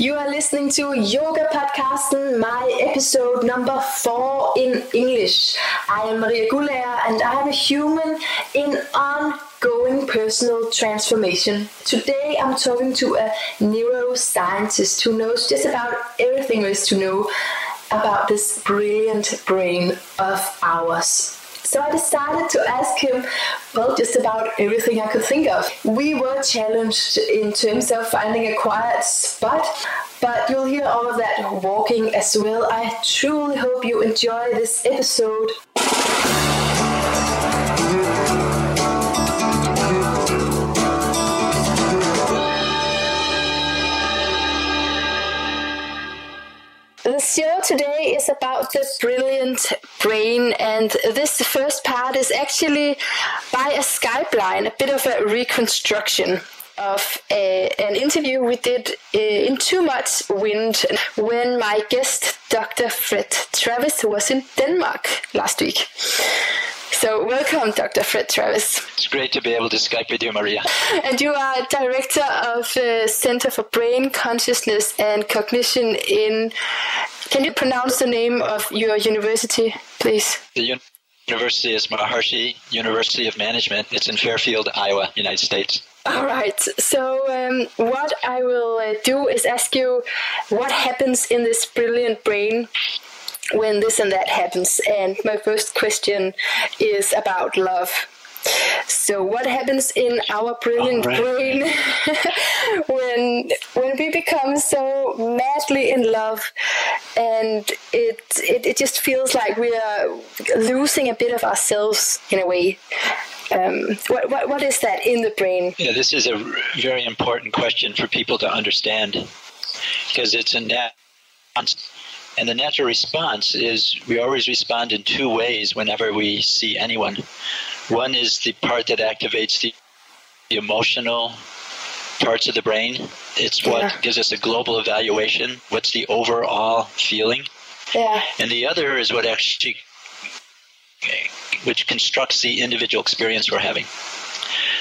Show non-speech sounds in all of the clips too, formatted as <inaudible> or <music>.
You are listening to Yoga Podcasten, my episode number four in English. I am Maria Gulager and I am a human in ongoing personal transformation. Today I'm talking to a neuroscientist who knows just about everything there is to know about this brilliant brain of ours. So I decided to ask him, well, just about everything I could think of. We were challenged in terms of finding a quiet spot, but you'll hear all of that walking as well. I truly hope you enjoy this episode. The show today is about the brilliant brain, and this first part is actually by a Skype line, a bit of a reconstruction of a, an interview we did uh, in Too Much Wind when my guest, Dr. Fred Travis, was in Denmark last week. So, welcome, Dr. Fred Travis. It's great to be able to Skype with you, Maria. And you are director of the Center for Brain Consciousness and Cognition in. Can you pronounce the name of your university, please? The university is Maharishi University of Management. It's in Fairfield, Iowa, United States. All right. So, um, what I will uh, do is ask you what happens in this brilliant brain when this and that happens. And my first question is about love. So what happens in our brilliant right. brain <laughs> when when we become so madly in love and it, it it just feels like we are losing a bit of ourselves in a way. Um, what, what, what is that in the brain? Yeah, this is a very important question for people to understand because it's a nat- and the natural response is we always respond in two ways whenever we see anyone. One is the part that activates the, the emotional parts of the brain. It's what yeah. gives us a global evaluation. What's the overall feeling? Yeah. And the other is what actually, which constructs the individual experience we're having.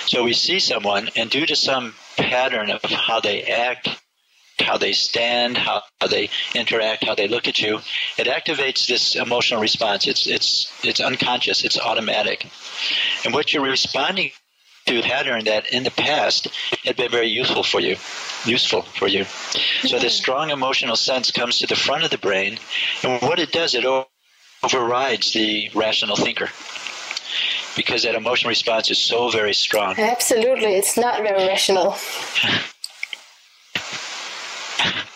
So we see someone, and due to some pattern of how they act, how they stand, how, how they interact, how they look at you, it activates this emotional response. It's it's it's unconscious. It's automatic, and what you're responding to pattern that in the past had been very useful for you, useful for you. So this mm-hmm. strong emotional sense comes to the front of the brain, and what it does, it overrides the rational thinker because that emotional response is so very strong. Absolutely, it's not very rational. <laughs>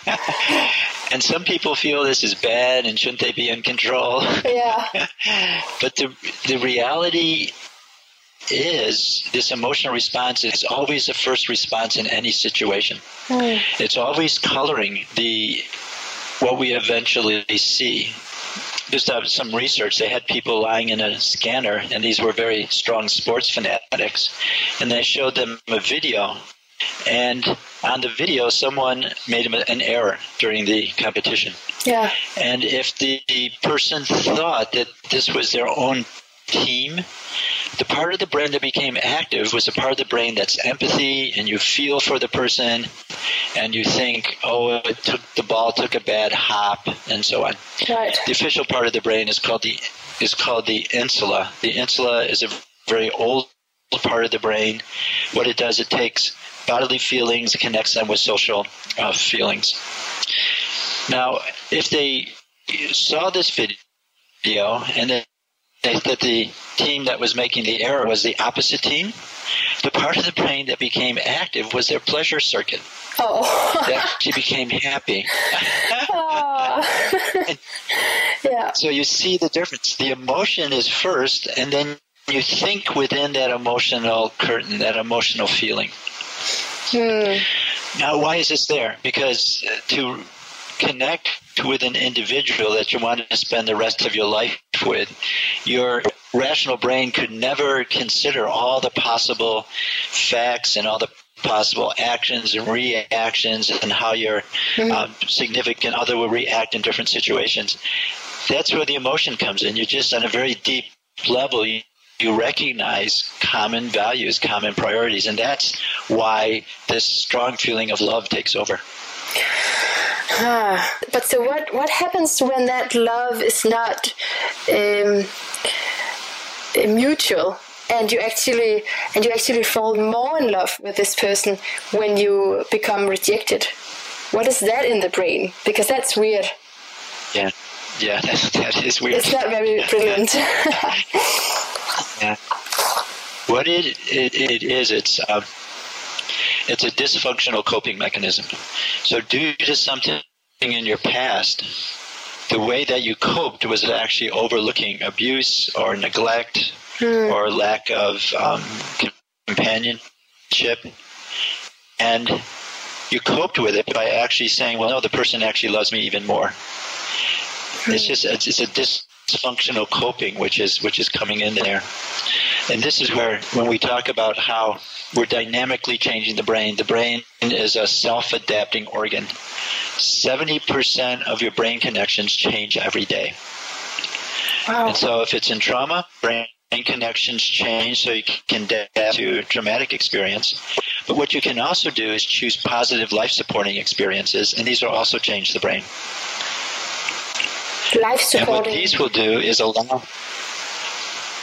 <laughs> and some people feel this is bad and shouldn't they be in control? Yeah. <laughs> but the the reality is this emotional response is always the first response in any situation. Mm. It's always coloring the what we eventually see. Just uh, some research, they had people lying in a scanner, and these were very strong sports fanatics, and they showed them a video and on the video, someone made an error during the competition. Yeah. And if the person thought that this was their own team, the part of the brain that became active was the part of the brain that's empathy and you feel for the person and you think, oh, it took the ball took a bad hop and so on. Right. The official part of the brain is called the is called the insula. The insula is a very old part of the brain. What it does, it takes bodily feelings, connects them with social uh, feelings. Now, if they saw this video and they that the team that was making the error was the opposite team, the part of the brain that became active was their pleasure circuit. Oh. that she became happy. <laughs> <laughs> yeah. So you see the difference. The emotion is first, and then you think within that emotional curtain, that emotional feeling. Hmm. Now, why is this there? Because uh, to connect with an individual that you want to spend the rest of your life with, your rational brain could never consider all the possible facts and all the possible actions and reactions and how your mm-hmm. um, significant other will react in different situations. That's where the emotion comes in. You're just on a very deep level. You, you recognize common values, common priorities, and that's why this strong feeling of love takes over. Ah, but so what? What happens when that love is not um, mutual, and you actually and you actually fall more in love with this person when you become rejected? What is that in the brain? Because that's weird. Yeah, yeah, that, <laughs> that is weird. It's not very <laughs> brilliant. <laughs> yeah. What it, it, it is, it's um, it's a dysfunctional coping mechanism. So due to something in your past, the way that you coped was actually overlooking abuse or neglect mm. or lack of um, companionship. And you coped with it by actually saying, well, no, the person actually loves me even more. Mm. It's just, it's, it's a dysfunctional coping which is, which is coming in there. And this is where, when we talk about how we're dynamically changing the brain, the brain is a self adapting organ. 70% of your brain connections change every day. Wow. And so if it's in trauma, brain connections change so you can adapt to traumatic experience. But what you can also do is choose positive life supporting experiences, and these will also change the brain. Life supporting. And what these will do is allow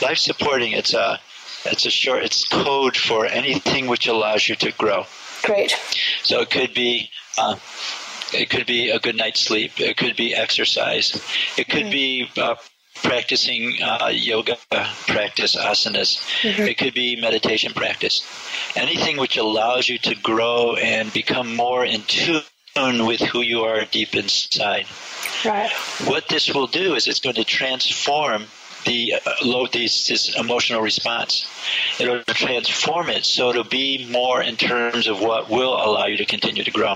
life supporting. It's a it's a short it's code for anything which allows you to grow. Great. So it could be uh, it could be a good night's sleep. It could be exercise. It could mm. be uh, practicing uh, yoga practice asanas. Mm-hmm. it could be meditation practice. Anything which allows you to grow and become more in tune with who you are deep inside right what this will do is it's going to transform the uh, low this, this emotional response. It'll transform it so it'll be more in terms of what will allow you to continue to grow.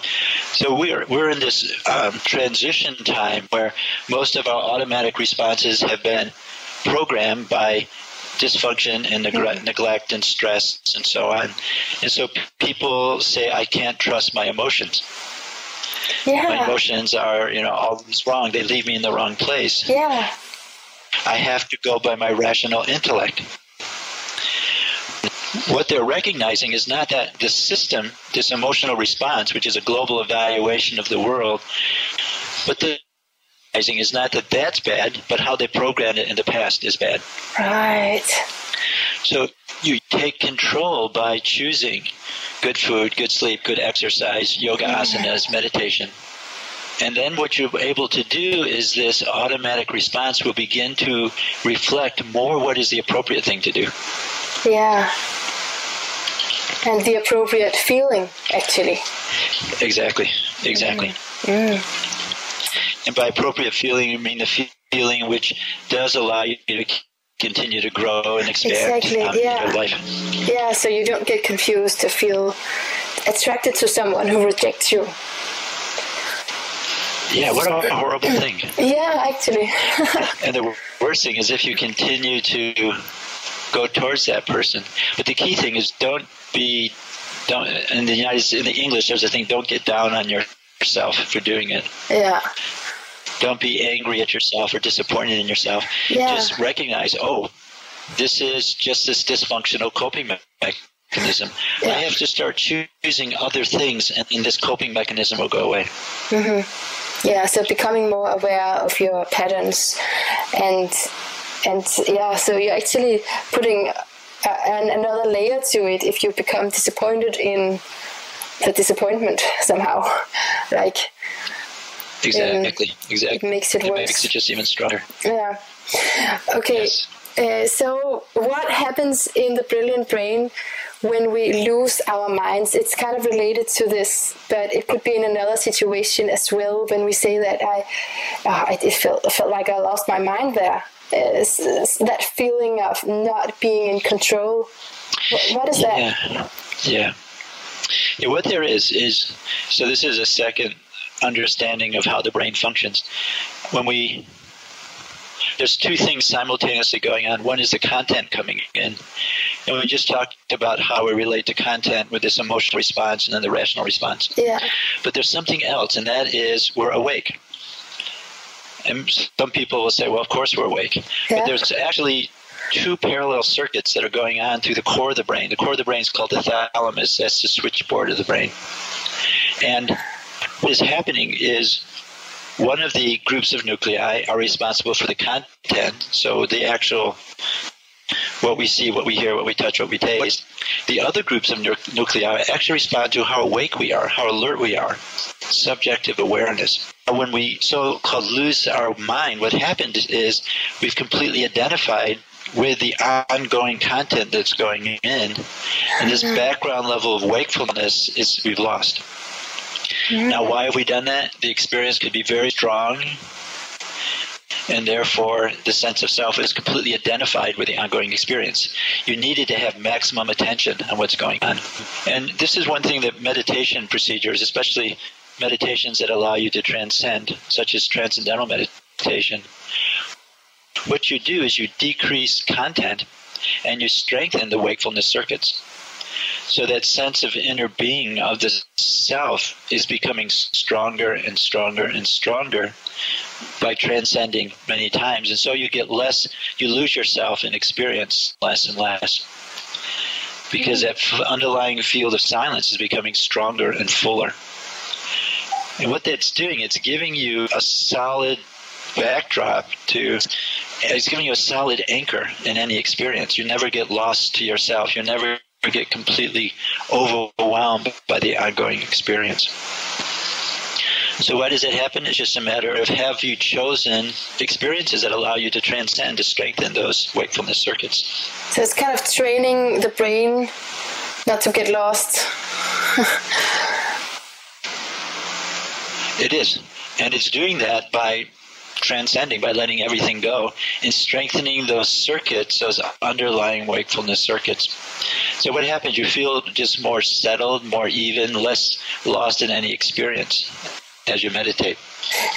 So we're we're in this um, transition time where most of our automatic responses have been programmed by dysfunction and neglect, mm-hmm. neglect and stress and so on. And so people say, I can't trust my emotions. Yeah. My emotions are, you know, always wrong. They leave me in the wrong place. Yeah. I have to go by my rational intellect. What they're recognizing is not that the system, this emotional response, which is a global evaluation of the world, but the recognizing is not that that's bad, but how they programmed it in the past is bad. Right. So you take control by choosing good food, good sleep, good exercise, yoga asanas, meditation. And then what you're able to do is this automatic response will begin to reflect more what is the appropriate thing to do. Yeah. And the appropriate feeling, actually. Exactly, exactly. Mm. And by appropriate feeling, you mean the feeling which does allow you to continue to grow and expand exactly, um, yeah. your life. Yeah, so you don't get confused to feel attracted to someone who rejects you. Yeah, what a horrible <clears throat> thing. Yeah, actually. <laughs> and the worst thing is if you continue to go towards that person. But the key thing is don't be don't in the United States, in the English there's a thing don't get down on yourself for doing it. Yeah. Don't be angry at yourself or disappointed in yourself. Yeah. Just recognize, oh, this is just this dysfunctional coping mechanism. Yeah. I have to start choosing other things, and, this coping mechanism will go away. Mm-hmm. Yeah, so becoming more aware of your patterns, and and yeah, so you're actually putting a, an, another layer to it if you become disappointed in the disappointment somehow, <laughs> like. Exactly. exactly. It makes it, it worse. makes it just even stronger. Yeah. Okay. Yes. Uh, so, what happens in the brilliant brain when we lose our minds. It's kind of related to this, but it could be in another situation as well. When we say that I, uh, it felt felt like I lost my mind there. Is, is that feeling of not being in control. what is yeah. that? Yeah. Yeah. What there is is so. This is a second understanding of how the brain functions. When we there's two things simultaneously going on. One is the content coming in, and we just talked about how we relate to content with this emotional response and then the rational response. Yeah. But there's something else, and that is we're awake. And some people will say, well, of course we're awake. Yeah. But there's actually two parallel circuits that are going on through the core of the brain. The core of the brain is called the thalamus. That's the switchboard of the brain. And what is happening is one of the groups of nuclei are responsible for the content, so the actual what we see, what we hear, what we touch, what we taste. The other groups of nu- nuclei actually respond to how awake we are, how alert we are, subjective awareness. When we so called lose our mind, what happened is we've completely identified with the ongoing content that's going in, and this mm-hmm. background level of wakefulness is we've lost. Mm-hmm. Now, why have we done that? The experience could be very strong, and therefore the sense of self is completely identified with the ongoing experience. You needed to have maximum attention on what's going on. And this is one thing that meditation procedures, especially meditations that allow you to transcend, such as transcendental meditation, what you do is you decrease content and you strengthen the wakefulness circuits. So that sense of inner being of the self is becoming stronger and stronger and stronger by transcending many times. And so you get less, you lose yourself in experience less and less. Because that underlying field of silence is becoming stronger and fuller. And what that's doing, it's giving you a solid backdrop to it's giving you a solid anchor in any experience. You never get lost to yourself. You never get completely overwhelmed by the ongoing experience. So why does it happen? It's just a matter of have you chosen experiences that allow you to transcend, to strengthen those wakefulness circuits. So it's kind of training the brain not to get lost. it is. And it's doing that by transcending, by letting everything go, and strengthening those circuits, those underlying wakefulness circuits. So what happens? You feel just more settled, more even, less lost in any experience as you meditate.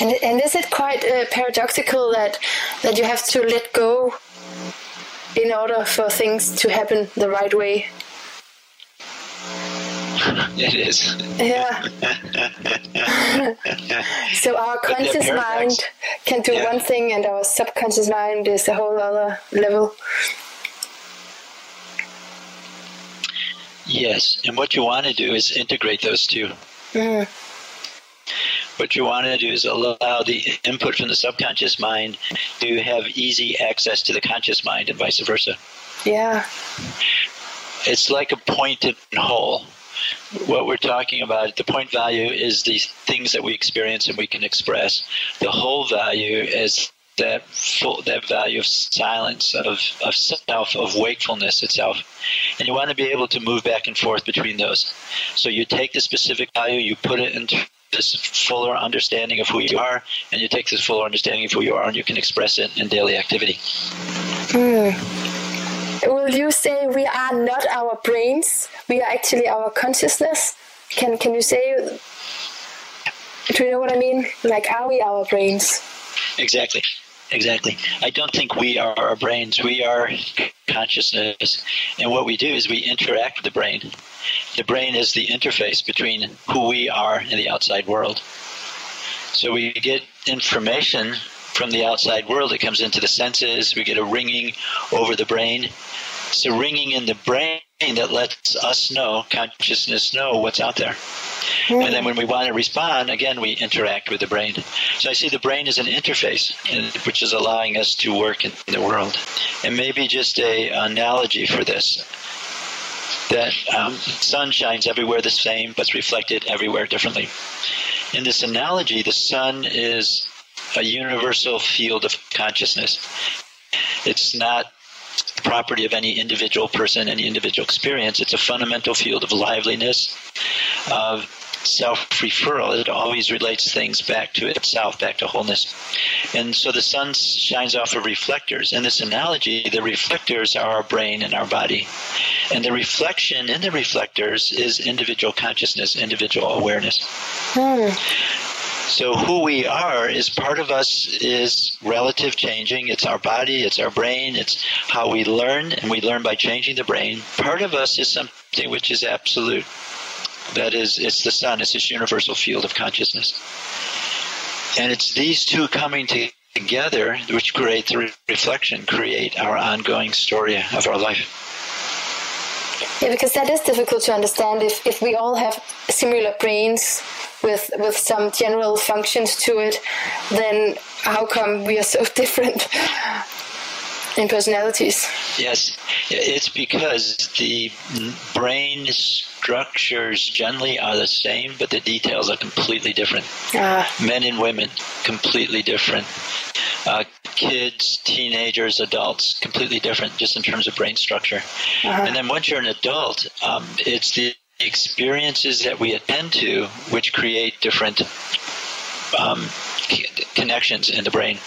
And, and is it quite uh, paradoxical that that you have to let go in order for things to happen the right way? <laughs> it is. Yeah. <laughs> so our conscious mind can do yeah. one thing, and our subconscious mind is a whole other level. Yes, and what you want to do is integrate those two. Mm. What you want to do is allow the input from the subconscious mind to have easy access to the conscious mind, and vice versa. Yeah. It's like a point and hole what we're talking about, the point value is the things that we experience and we can express. The whole value is that full, that value of silence, of, of self, of wakefulness itself. And you want to be able to move back and forth between those. So you take the specific value, you put it into this fuller understanding of who you are, and you take this fuller understanding of who you are, and you can express it in daily activity. Mm will you say we are not our brains? We are actually our consciousness. Can can you say? Do you know what I mean? Like, are we our brains? Exactly. Exactly. I don't think we are our brains. We are consciousness. And what we do is we interact with the brain. The brain is the interface between who we are and the outside world. So we get information from the outside world. It comes into the senses. We get a ringing over the brain. It's a ringing in the brain that lets us know, consciousness know what's out there. And then when we want to respond, again, we interact with the brain. So I see the brain as an interface, which is allowing us to work in the world. And maybe just a analogy for this that um, sun shines everywhere the same, but it's reflected everywhere differently. In this analogy, the sun is a universal field of consciousness. It's not property of any individual person, any individual experience. It's a fundamental field of liveliness, of self referral. It always relates things back to itself, back to wholeness. And so the sun shines off of reflectors. In this analogy, the reflectors are our brain and our body. And the reflection in the reflectors is individual consciousness, individual awareness. Hmm. So who we are is part of us is relative changing. It's our body, it's our brain, it's how we learn, and we learn by changing the brain. Part of us is something which is absolute. That is, it's the sun, it's this universal field of consciousness. And it's these two coming together which create the reflection, create our ongoing story of our life. Yeah, because that is difficult to understand. If if we all have similar brains with with some general functions to it, then how come we are so <laughs> different? In personalities. Yes, it's because the brain structures generally are the same, but the details are completely different. Uh. Men and women, completely different. Uh, kids, teenagers, adults, completely different just in terms of brain structure. Uh-huh. And then once you're an adult, um, it's the experiences that we attend to which create different um, connections in the brain.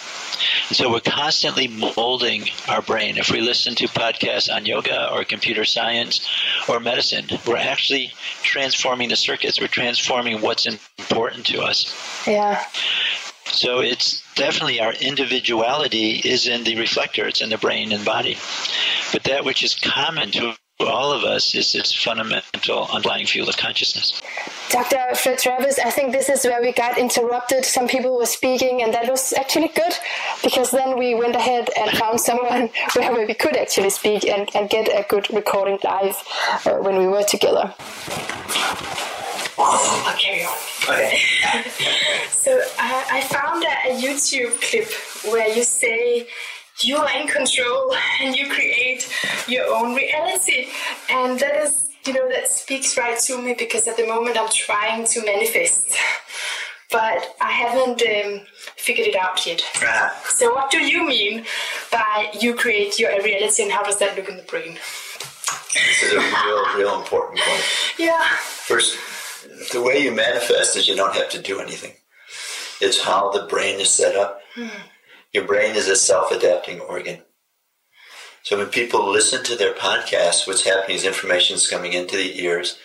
And so we're constantly molding our brain. If we listen to podcasts on yoga or computer science or medicine, we're actually transforming the circuits. We're transforming what's important to us. Yeah. So it's definitely our individuality is in the reflector, it's in the brain and body. But that which is common to all of us is this fundamental underlying field of consciousness. Dr. Fred Travis, I think this is where we got interrupted. Some people were speaking, and that was actually good because then we went ahead and found <laughs> someone where we could actually speak and, and get a good recording live uh, when we were together. I'll carry on. Okay. <laughs> so uh, I found a, a YouTube clip where you say you are in control and you create your own reality. And that is, you know, that speaks right to me because at the moment I'm trying to manifest. But I haven't um, figured it out yet. So, what do you mean by you create your reality and how does that look in the brain? This is a real, real important point. Yeah. First, the way you manifest is you don't have to do anything. It's how the brain is set up. Hmm. Your brain is a self adapting organ. So when people listen to their podcasts, what's happening is information is coming into the ears,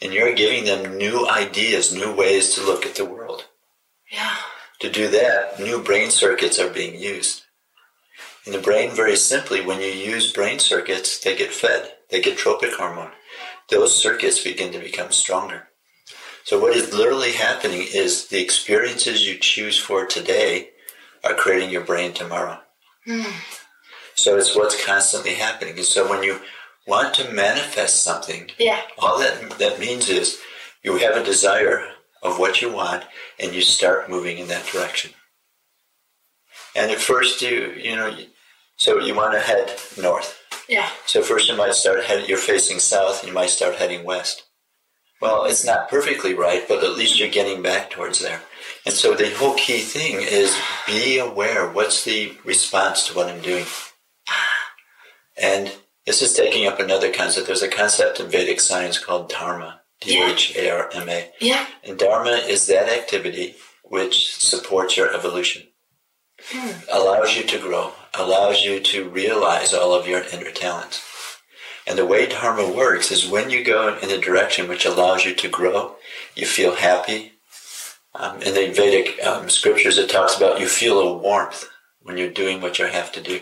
and you're giving them new ideas, new ways to look at the world. Yeah. To do that, new brain circuits are being used. In the brain, very simply, when you use brain circuits, they get fed. They get tropic hormone. Those circuits begin to become stronger. So what is literally happening is the experiences you choose for today are creating your brain tomorrow. Mm. So it's what's constantly happening. And so when you want to manifest something, yeah. all that that means is you have a desire of what you want and you start moving in that direction. And at first you you know so you want to head north. Yeah. So first you might start heading you're facing south and you might start heading west. Well, it's not perfectly right, but at least you're getting back towards there. And so the whole key thing is be aware. What's the response to what I'm doing? And this is taking up another concept. There's a concept in Vedic science called dharma. D-H-A-R-M-A. Yeah. And dharma is that activity which supports your evolution. Hmm. Allows you to grow, allows you to realize all of your inner talents. And the way dharma works is when you go in a direction which allows you to grow, you feel happy, um, in the Vedic um, scriptures, it talks about you feel a warmth when you're doing what you have to do.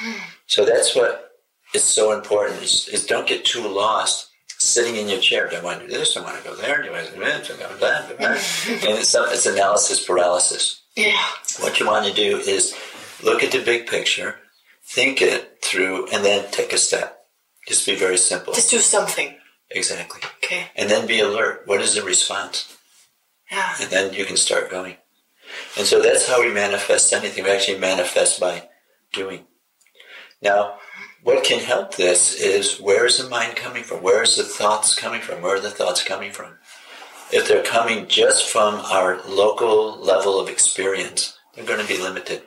<sighs> So that's what is so important is, is don't get too lost sitting in your chair. Do I want to do this? Do I want to go there? Do I want to do this? Do I want to do that? <laughs> and it's, it's analysis paralysis. Yeah. What you want to do is look at the big picture, think it through, and then take a step. Just be very simple. Just do something. Exactly. Okay. And then be alert. What is the response? Yeah. And then you can start going. And so that's how we manifest anything. We actually manifest by doing. Now, what can help this is where is the mind coming from? Where is the thoughts coming from? Where are the thoughts coming from? If they're coming just from our local level of experience, they're going to be limited.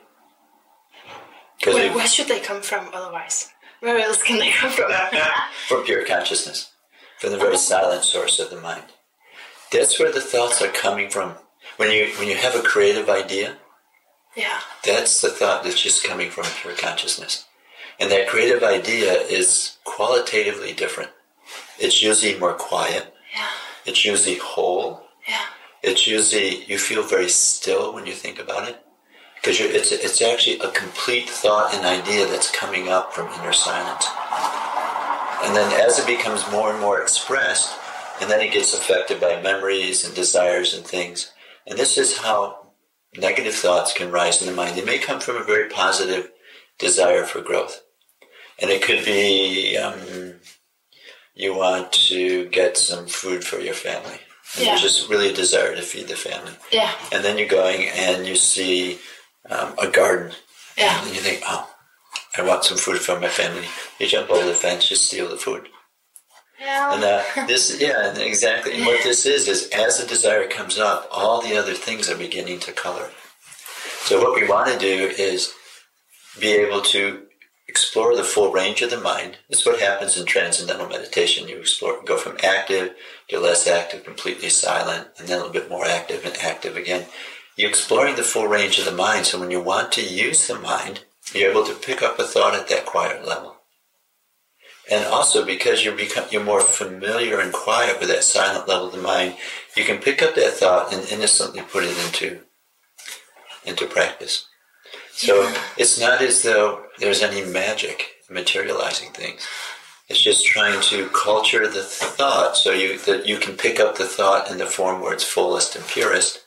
Where, where should they come from otherwise? Where else can they come from? <laughs> from pure consciousness, from the very silent source of the mind. That's where the thoughts are coming from. When you when you have a creative idea, yeah, that's the thought that's just coming from pure consciousness. And that creative idea is qualitatively different. It's usually more quiet. Yeah. It's usually whole. Yeah. It's usually you feel very still when you think about it because it's it's actually a complete thought and idea that's coming up from inner silence. And then as it becomes more and more expressed, and then it gets affected by memories and desires and things. And this is how negative thoughts can rise in the mind. They may come from a very positive desire for growth. And it could be, um, you want to get some food for your family. And Yeah. There's just really a desire to feed the family. Yeah. And then you're going and you see um, a garden. Yeah. And you think, oh, I want some food for my family. You jump over the fence, you steal the food. And uh, this, yeah, exactly. And what this is, is as the desire comes up, all the other things are beginning to color. So what we want to do is be able to explore the full range of the mind. This is what happens in transcendental meditation. You explore, go from active to less active, completely silent, and then a little bit more active and active again. You're exploring the full range of the mind. So when you want to use the mind, you're able to pick up a thought at that quiet level. And also because you're become you're more familiar and quiet with that silent level of the mind, you can pick up that thought and innocently put it into into practice. So it's not as though there's any magic in materializing things. It's just trying to culture the thought so you that you can pick up the thought in the form where it's fullest and purest,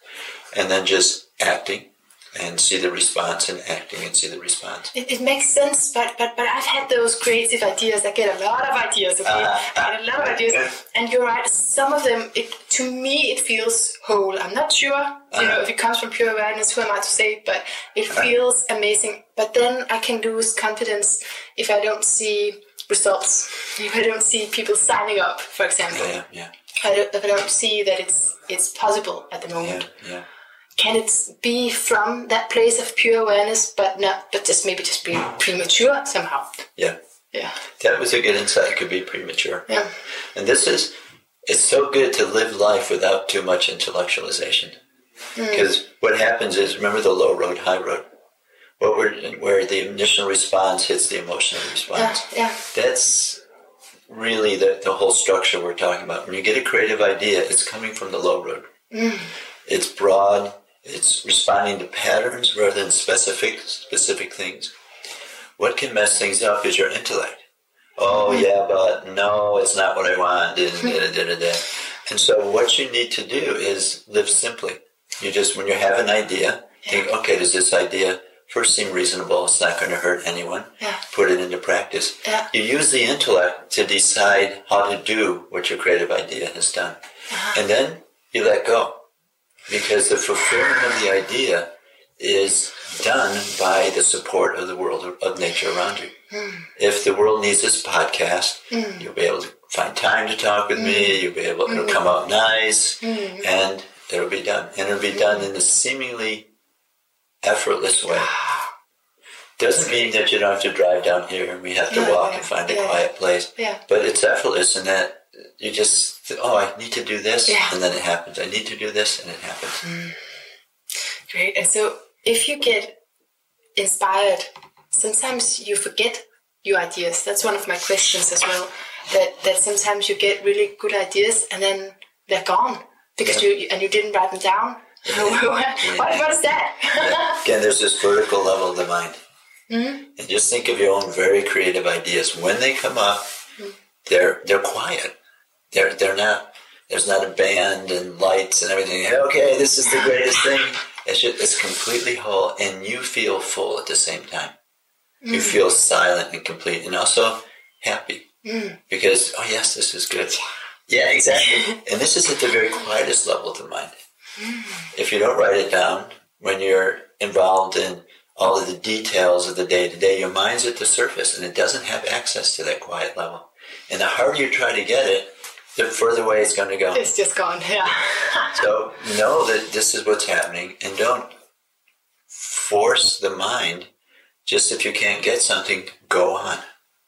and then just acting and see the response and acting and see the response. It, it makes sense, but, but but I've had those creative ideas. I get a lot of ideas, okay? Uh, I get a lot of ideas, and you're right. Some of them, it to me, it feels whole. I'm not sure, you know, uh. if it comes from pure awareness. Who am I to say? But it uh. feels amazing. But then I can lose confidence if I don't see results. If I don't see people signing up, for example. Yeah, yeah, I don't, if I don't see that it's it's possible at the yeah, moment. yeah. Can it be from that place of pure awareness, but not, but just maybe just be premature somehow? Yeah. Yeah. That was a good insight. It could be premature. Yeah. And this is, it's so good to live life without too much intellectualization. Hmm. Because what happens is, remember the low road, high road? What we're, where the initial response hits the emotional Yeah. response. Yeah. That's really the, the whole structure we're talking about. When you get a creative idea, it's coming from the low road. Hmm. It's broad. It's responding to patterns rather than specific specific things. What can mess things up is your intellect. Oh yeah, but no, it's not what I want. And, da, da, da, da. and so what you need to do is live simply. You just when you have an idea, think, okay, does this idea first seem reasonable? It's not going to hurt anyone. Yeah. Put it into practice. Yeah. You use the intellect to decide how to do what your creative idea has done, uh-huh. and then you let go because the fulfillment of the idea is done by the support of the world of, nature around you. Hmm. If the world needs this podcast, hmm. you'll be able to find time to talk with me. Hmm. You'll be able it'll come out nice, and it'll be done. And it'll be done in a seemingly effortless way. Doesn't mean that you don't have to drive down here and we have to Yeah, walk yeah, and find a yeah. quiet place. But it's effortless in that you just, oh, I need to do this, Yeah. and then it happens. I need to do this, and it happens. Mm. Great. And so if you get inspired, sometimes you forget your ideas. That's one of my questions as well. That that sometimes you get really good ideas and then they're gone because you and you didn't write them down. <laughs> what, what is that? Again, there's this vertical level of the mind. Mm-hmm. And just think of your own very creative ideas. When they come up, mm. they're they're quiet. They're they're not. There's not a band and lights and everything. Okay, this is the greatest thing. It's just, it's completely whole, and you feel full at the same time. You mm. feel silent and complete, and also happy mm. because oh yes, this is good. Yeah, exactly. and this is at the very quietest level of the mind. Mm. If you don't write it down when you're involved in all of the details of the day to day, your mind's at the surface and it doesn't have access to that quiet level. And the harder you try to get it, the further away it's going to go. it's just gone. Yeah. <laughs> So know that this is what's happening and don't force the mind. Just if you can't get something, go on.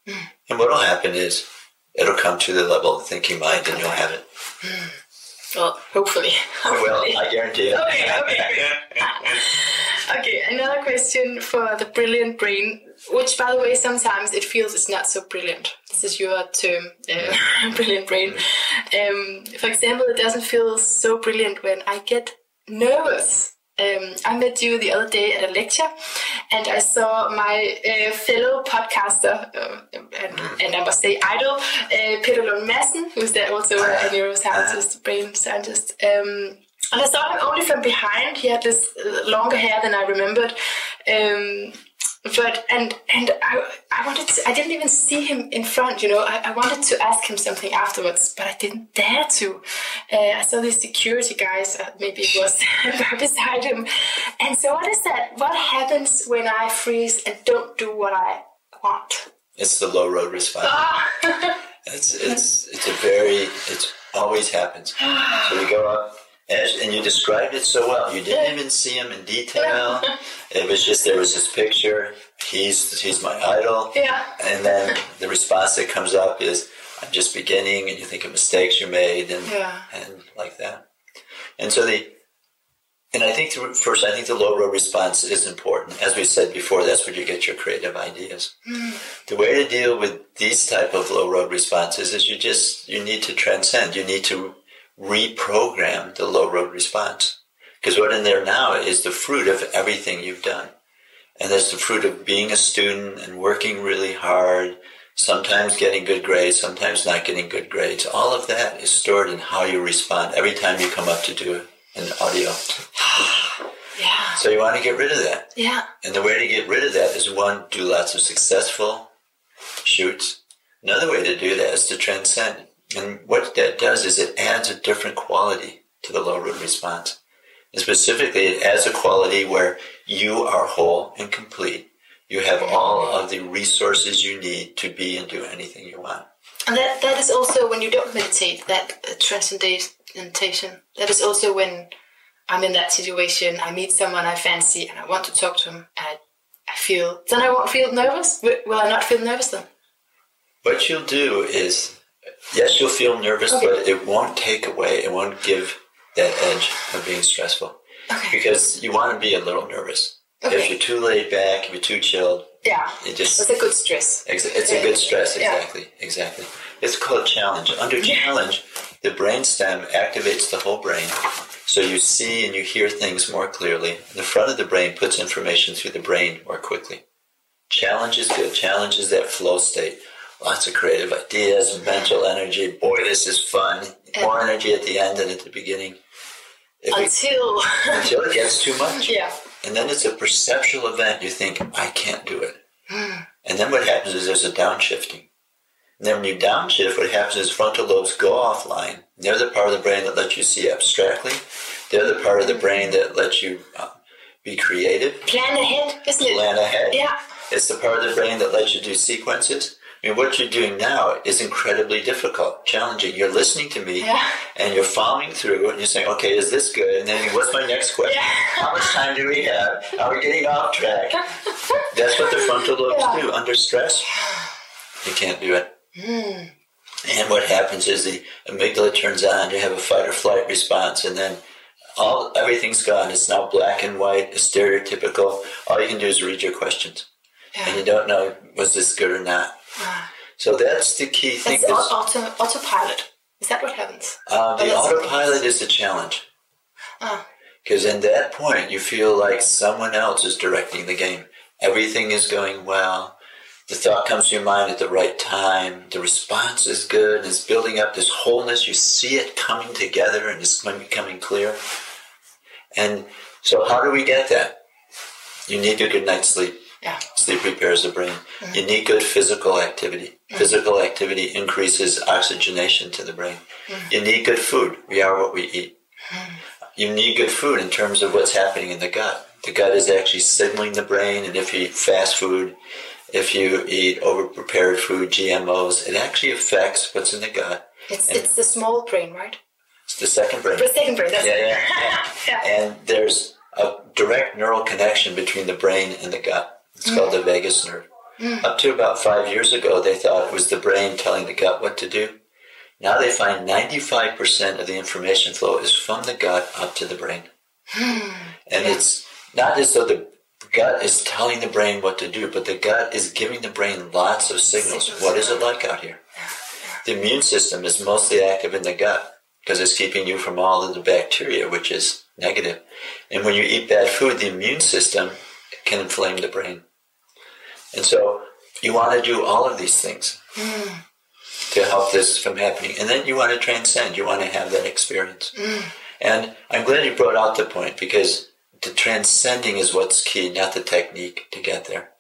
Hmm. And what'll happen is it'll come to the level of thinking mind and you'll have it. Hmm. well, hopefully. <laughs> Well, Hopefully. I guarantee it. Okay, okay. <laughs> okay, another question for the brilliant brain, which, by the way, sometimes it feels it's not so brilliant. This is your term, uh, <laughs> brilliant brain. Um, for example, it doesn't feel so brilliant when I get nervous. Um, I met you the other day at a lecture, and I saw my uh, fellow podcaster, uh, and, and I must say idol, uh, Peter Lund Madsen, who's there also a neuroscientist, brain scientist. Um, and I saw him only from behind. He had this uh, longer hair than I remembered. Um, but and and I, I wanted to, I didn't even see him in front you know. I, I wanted to ask him something afterwards but I didn't dare to. Uh, I saw these security guys uh, maybe it was <laughs> beside him. And so what is that? What happens when I freeze and don't do what I want? It's the low road response ah. it's it's it's a very it always happens. <sighs> So we go up and you described it so well. You didn't even see him in detail. <laughs> It was just there was this picture. He's he's my idol. Yeah. And then the response that comes up is, "I'm just beginning," and you think of mistakes you made, and yeah. and like that. And so the and I think the, first, I think the low road response is important. As we said before, that's where you get your creative ideas. Mm. The way to deal with these type of low road responses is you just you need to transcend. You need to reprogram the low road response. Because what in there now is the fruit of everything you've done. And that's the fruit of being a student and working really hard, sometimes getting good grades, sometimes not getting good grades. All of that is stored in how you respond every time you come up to do an audio. <sighs> yeah. So you want to get rid of that. Yeah. And the way to get rid of that is one, do lots of successful shoots. Another way to do that is to transcend. And what that does is it adds a different quality to the low road response. And specifically, it adds a quality where you are whole and complete. You have all of the resources you need to be and do anything you want. And that, that is also when you don't meditate, that uh, transcendentation. That is also when I'm in that situation, I meet someone I fancy and I want to talk to him. I, I feel, then I won't feel nervous. Will I not feel nervous then? What you'll do is Yes, you'll feel nervous, okay. but it won't take away, it won't give that edge of being stressful. Okay. Because you want to be a little nervous. Okay. If you're too laid back, if you're too chilled, yeah, it just it's a good stress. It's a good stress, exactly, yeah. exactly. It's called challenge. Under challenge, the brain stem activates the whole brain, so you see and you hear things more clearly. The front of the brain puts information through the brain more quickly. Challenge is good. Challenge is that flow state lots of creative ideas and mental energy. Boy, this is fun. More energy at the end than at the beginning. If until <laughs> until it gets too much. Yeah. And then it's a perceptual event. You think, I can't do it. <sighs> and then what happens is there's a downshifting. And then when you downshift, what happens is frontal lobes go offline. They're the part of the brain that lets you see abstractly. They're the part of the brain that lets you uh, be creative. Plan ahead, isn't it? Plan ahead. Yeah. It's the part of the brain that lets you do sequences. I mean, what you're doing now is incredibly difficult, challenging. You're listening to me yeah. and you're following through and you're saying, okay, is this good? And then what's my next question? Yeah. How much time do we have? Are we getting off track? <laughs> That's what the frontal lobes yeah. do. Under stress, you can't do it. Mm. And what happens is the amygdala turns on, you have a fight or flight response, and then all everything's gone. It's now black and white, it's stereotypical. All you can do is read your questions. And you don't know, was this good or not? So that's the key thing. That's auto, autopilot. Is that what happens? Uh, the autopilot is the challenge. Because in that point, you feel like someone else is directing the game. Everything is going well. The thought comes to your mind at the right time. The response is good. It's building up this wholeness. You see it coming together and it's becoming clear. And so, how do we get that? You need a good night's sleep. Yeah. Sleep repairs the brain. Mm-hmm. You need good physical activity. Mm-hmm. Physical activity increases oxygenation to the brain. Mm-hmm. You need good food. We are what we eat. You need good food in terms of what's happening in the gut. The gut is actually signaling the brain, and if you eat fast food, if you eat over prepared food, GMOs, it actually affects what's in the gut. It's, it's the small brain, right? It's the second brain. The second brain, that's yeah, yeah, yeah. <laughs> yeah. And there's a direct neural connection between the brain and the gut. It's mm. called the vagus nerve. Mm. Up to about five years ago, they thought it was the brain telling the gut what to do. Now they find 95% of the information flow is from the gut up to the brain. Mm. And it's not as though the gut is telling the brain what to do, but the gut is giving the brain lots of signals. signals. What is it like out here? The immune system is mostly active in the gut because it's keeping you from all of the bacteria, which is negative. And when you eat bad food, the immune system can inflame the brain. And so you want to do all of these things mm. to help this from happening. And then you want to transcend. You want to have that experience. Mm. And I'm glad you brought out the point because the transcending is what's key, not the technique to get there.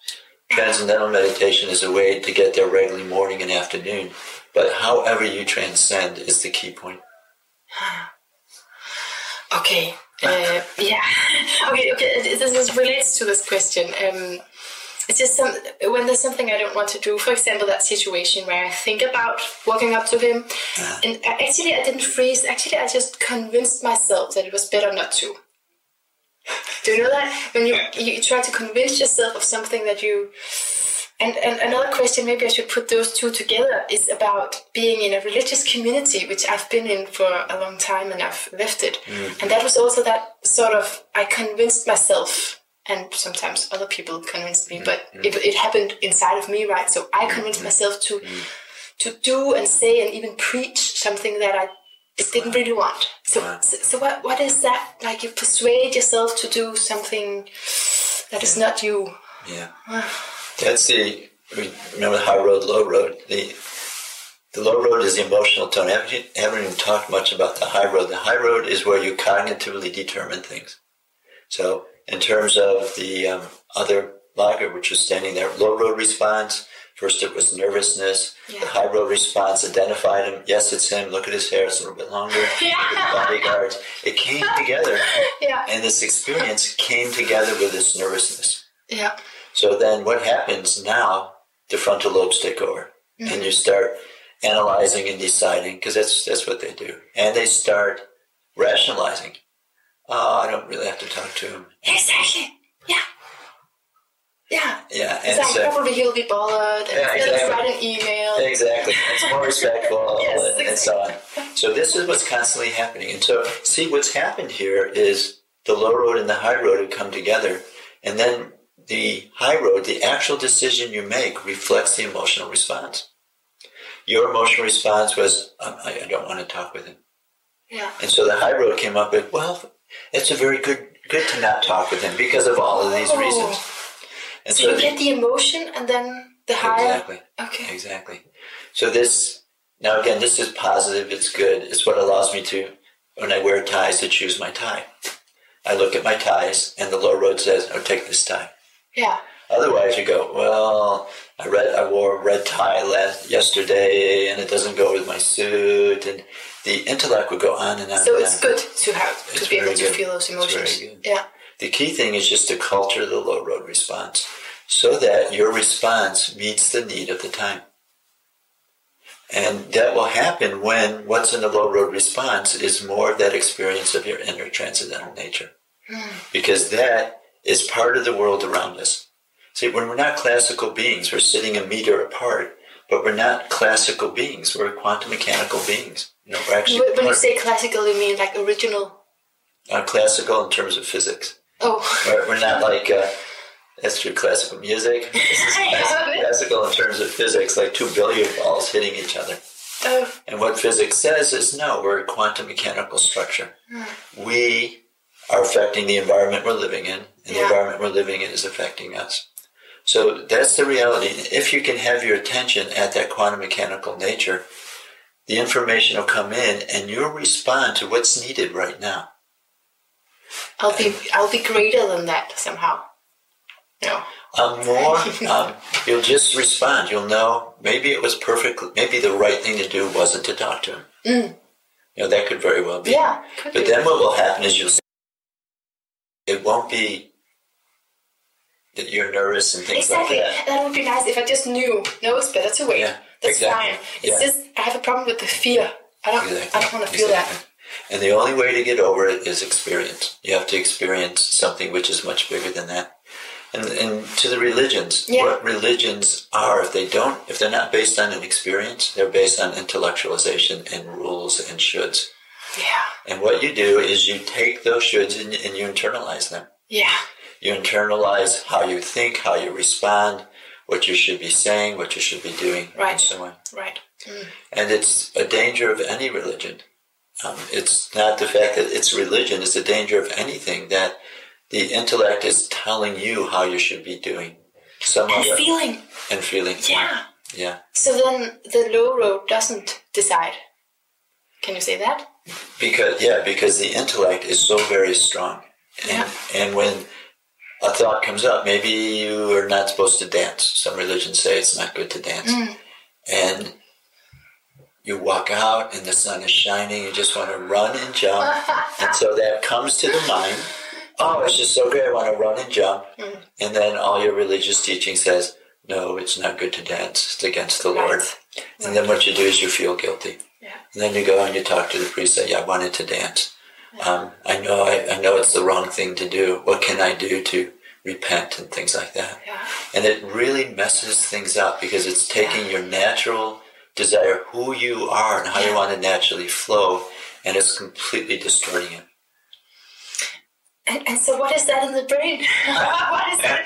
Transcendental meditation is a way to get there regularly morning and afternoon, but however you transcend is the key point. Okay. Uh, yeah. <laughs> okay. Okay. This is relates to this question. Um, it's just some when there's something I don't want to do. For example, that situation where I think about walking up to him, Uh-huh. and actually I didn't freeze. Actually, I just convinced myself that it was better not to. Do you know that when you you try to convince yourself of something that you and, and another question, maybe I should put those two together, is about being in a religious community, which I've been in for a long time and I've left it. And that was also that sort of, I convinced myself, and sometimes other people convinced me, mm-hmm. but mm-hmm. it, it happened inside of me, right? So I mm-hmm. convinced myself to to do and say and even preach something that I didn't really want. So, Wow. so, so what, what is that? Like you persuade yourself to do something that is not you. Yeah. Ah. That's the, remember the high road, low road. The, the low road is the emotional tone. I haven't, haven't even talked much about the high road. The high road is where you cognitively determine things. So, in terms of the um, other lager, which was standing there, low road response, first it was nervousness. Yeah. The high road response identified him. Yes, it's him. Look at his hair. It's a little bit longer. <laughs> Look at the bodyguards. It came together, <laughs> Yeah. and this experience came together with this nervousness. Yeah. So then what happens now, the frontal lobes take over and you start analyzing and deciding because that's, that's what they do. And they start rationalizing. Oh, I don't really have to talk to him. Exactly. Yeah. Yeah. Yeah. And Exactly. so, Probably he'll be bothered and Yeah, exactly. write an email. exactly. It's more <laughs> respectful Yes, and, and so on. So this is what's constantly happening. And so see what's happened here is the low road and the high road have come together and then the high road, the actual decision you make reflects the emotional response. Your emotional response was, um, I, I don't want to talk with him. Yeah. And so the high road came up with, well, it's a very good, good to not talk with him because of all of these Oh. reasons. And So you the- get the emotion and then the higher. Exactly. Okay. Exactly. So this now again, this is positive. It's good. It's what allows me to, when I wear ties, to choose my tie. I look at my ties, and the low road says, "Oh, take this tie." Yeah. Otherwise, you go, "Well, I read, I wore a red tie last yesterday, and it doesn't go with my suit." And the intellect would go on and on. So and it's on. good to have to It's be able to good. feel those emotions. Yeah. The key thing is just to culture the low road response so that your response meets the need of the time. And that will happen when what's in the low road response is more of that experience of your inner transcendental nature. Hmm. Because that is part of the world around us. See, when we're not classical beings, we're sitting a meter apart, but we're not classical beings. We're quantum mechanical beings. You know, we're actually When you say classical, you mean like original? uh, classical in terms of physics. Oh. We're, we're not like uh, that's true classical music. <laughs> Classical, classical in terms of physics, like two billiard balls hitting each other. oh. And what physics says is no, we're a quantum mechanical structure. We are affecting the environment we're living in, and the environment we're living in is affecting us. So that's the reality. If you can have your attention at that quantum mechanical nature, the information will come in and you'll respond to what's needed right now. I'll be I'll be greater than that somehow. No. Um, more, um, you'll just respond. You'll know maybe it was perfect. Maybe the right thing to do wasn't to talk to him. Mm. You know that could very well be. Yeah. But be. then what will happen is you'll. see It won't be that you're nervous and things Exactly. like that. Exactly. That would be nice if I just knew. No, it's better to wait. Yeah, That's exactly. fine. It's Yeah. just I have a problem with the fear. I don't. Exactly. I don't want to feel that. And the only way to get over it is experience. You have to experience something which is much bigger than that. And, and to the religions, Yeah. what religions are, if they don't, if they're not based on an experience, they're based on intellectualization and rules and shoulds. Yeah. And what you do is you take those shoulds and, and you internalize them. Yeah. You internalize how you think, how you respond, what you should be saying, what you should be doing, Right. and so on. Right. Mm. And it's a danger of any religion. Um, it's not the fact that it's religion, it's a danger of anything that the intellect is telling you how you should be doing. Some And other- feeling. and feeling. Yeah. Yeah. So then the low road doesn't decide. Can you say that? Because yeah, because the intellect is so very strong. And, Yeah. and when a thought comes up, maybe you are not supposed to dance. Some religions say it's not good to dance. Mm. And you walk out and the sun is shining, you just want to run and jump. <laughs> and so that comes to the mind. Oh, it's just so good. I want to run and jump. Mm. And then all your religious teaching says, no, it's not good to dance. It's against the Lord. And then what you do is you feel guilty. Yeah. And then you go and you talk to the priest, say, yeah, I wanted to dance. Um, I know I, I know it's the wrong thing to do. What can I do to repent and things like that? Yeah. And it really messes things up because it's taking your natural desire, who you are and how you want to naturally flow, and it's completely distorting it. And, and so, what is that in the brain? <laughs> what is that?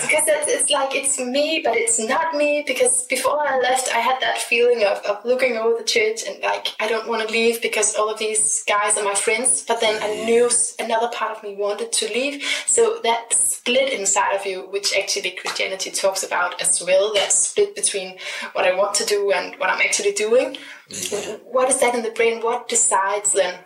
Because it's, it's like it's me, but it's not me. Because before I left, I had that feeling of, of looking over the church and like I don't want to leave because all of these guys are my friends. But then I knew mm. another part of me wanted to leave. So that split inside of you, which actually Christianity talks about as well, that split between what I want to do and what I'm actually doing. Mm. What is that in the brain? What decides then?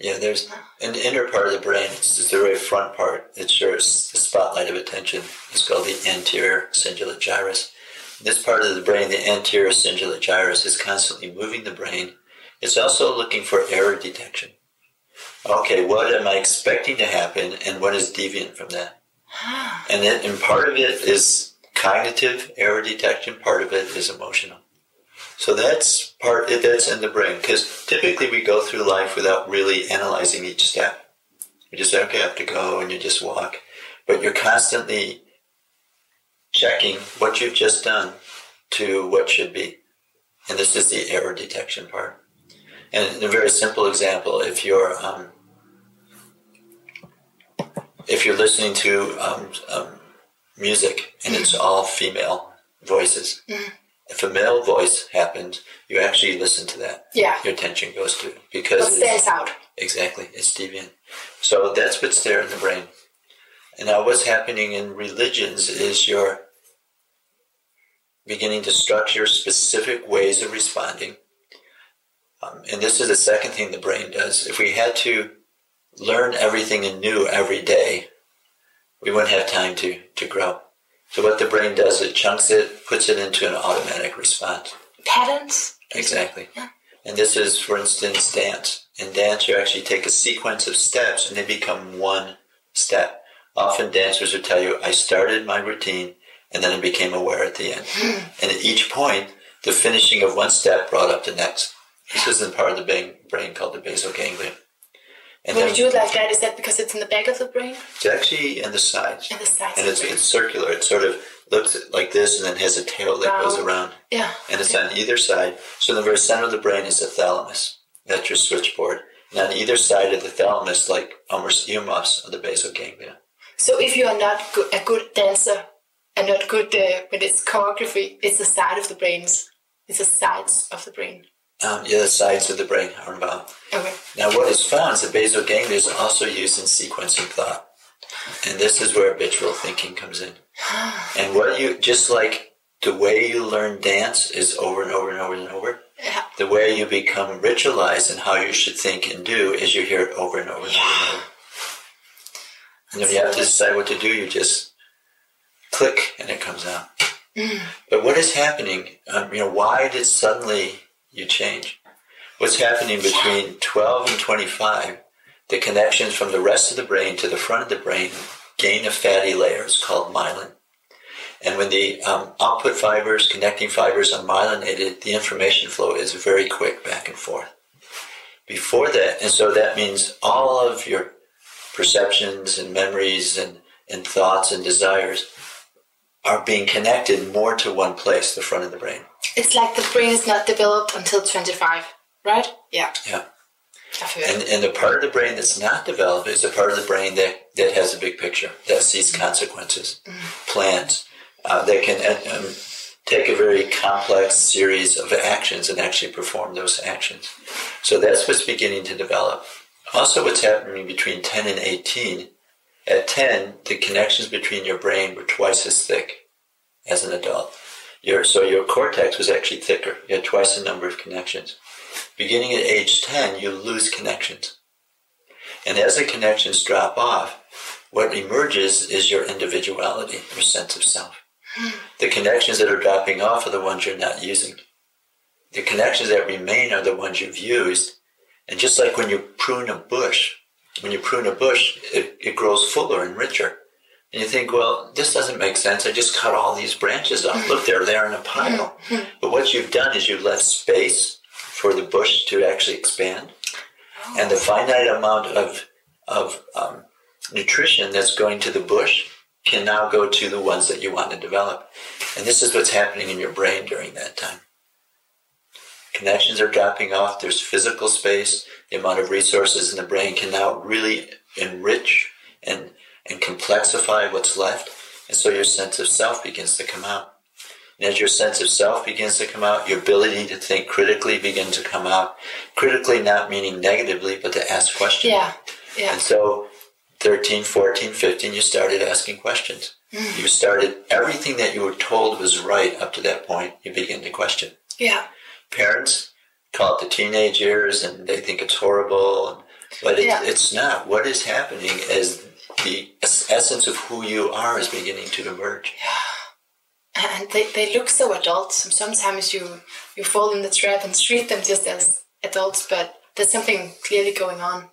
Yeah, there's an inner part of the brain. It's the very front part. It's your the spotlight of attention. It's called the anterior cingulate gyrus. This part of the brain, the anterior cingulate gyrus, is constantly moving the brain. It's also looking for error detection. Okay, what am I expecting to happen, and what is deviant from that? <sighs> And then, and part of it is cognitive error detection. Part of it is emotional. So that's part that's in the brain because typically we go through life without really analyzing each step. You just say, okay, I have to go, and you just walk, but you're constantly checking what you've just done to what should be, and this is the error detection part. And a very simple example, if you're um, if you're listening to um, um, music and it's all female voices, if a male voice happens, you actually listen to that. Yeah. Your attention goes to it because it's- stands out? Exactly, it's deviant. So that's what's there in the brain. And now, what's happening in religions is you're beginning to structure specific ways of responding. Um, and this is the second thing the brain does. If we had to learn everything anew every day, we wouldn't have time to, to grow. So, what the brain does, it chunks it, puts it into an automatic response. Patterns? Exactly. Yeah. And this is, for instance, dance. In dance, you actually take a sequence of steps and they become one step. Often dancers will tell you, I started my routine and then I became aware at the end. Hmm. and at each point, the finishing of one step brought up the next. This is in part of the brain, brain called the basal ganglia. And When then you do it like that, is that because it's in the back of the brain? it's actually in the sides. In the sides And it's, it's circular. It sort of looks like this and then has a tail that goes around Yeah. and it's on either side. So the very center of the brain is the thalamus. That's your switchboard. And on either side of the thalamus, like almost earmuffs, are the basal ganglia. So if you are not go- a good dancer and not good uh, with its choreography, it's the side of the brains. It's the sides of the brain. Um, yeah, the sides of the brain are involved. Okay. Now, what is found is the basal ganglia is also used in sequencing thought. And this is where habitual thinking comes in. <sighs> And what you, just like the way you learn dance is over and over and over and over, Yeah. the way you become ritualized and how you should think and do is you hear it over and over and over and over. And you have to decide what to do, you just click and it comes out. But what is happening? Um, you know, why did suddenly you change? What's happening between 12 and 25? The connections from the rest of the brain to the front of the brain gain a fatty layer. It's called myelin. And when the um, output fibers, connecting fibers are myelinated, the information flow is very quick back and forth. Before that, and so that means all of your perceptions and memories and, and thoughts and desires are being connected more to one place, the front of the brain. It's like the brain is not developed until 25, right? Yeah. Yeah. And, and the part of the brain that's not developed is the part of the brain that, that has a big picture, that sees consequences, plans, uh, that can uh, um, take a very complex series of actions and actually perform those actions. So that's what's beginning to develop. Also, what's happening between 10 and 18, at 10, the connections between your brain were twice as thick as an adult. Your, so your cortex was actually thicker. You had twice the number of connections. Beginning at age 10, you lose connections. And as the connections drop off, what emerges is your individuality, your sense of self. The connections that are dropping off are the ones you're not using. The connections that remain are the ones you've used. And just like when you prune a bush, when you prune a bush, it, it grows fuller and richer. And you think, well, this doesn't make sense. I just cut all these branches off. Look, they're there in a pile. <laughs> But what you've done is you've left space for the bush to actually expand. And the finite amount of, of um, nutrition that's going to the bush can now go to the ones that you want to develop. And this is what's happening in your brain during that time. Connections are dropping off, there's physical space, the amount of resources in the brain can now really enrich and, and complexify what's left. And so your sense of self begins to come out. And as your sense of self begins to come out, your ability to think critically begins to come out. Critically not meaning negatively, but to ask questions. Yeah. Yeah. And so 13, 14, 15, you started asking questions. Mm. You started everything that you were told was right up to that point, you begin to question. Yeah. Parents call it the teenage years and they think it's horrible, but it, Yeah. it's not. What is happening is the essence of who you are is beginning to emerge. Yeah. and they, they look so adult. Sometimes you you fall in the trap and treat them just as adults, but there's something clearly going on.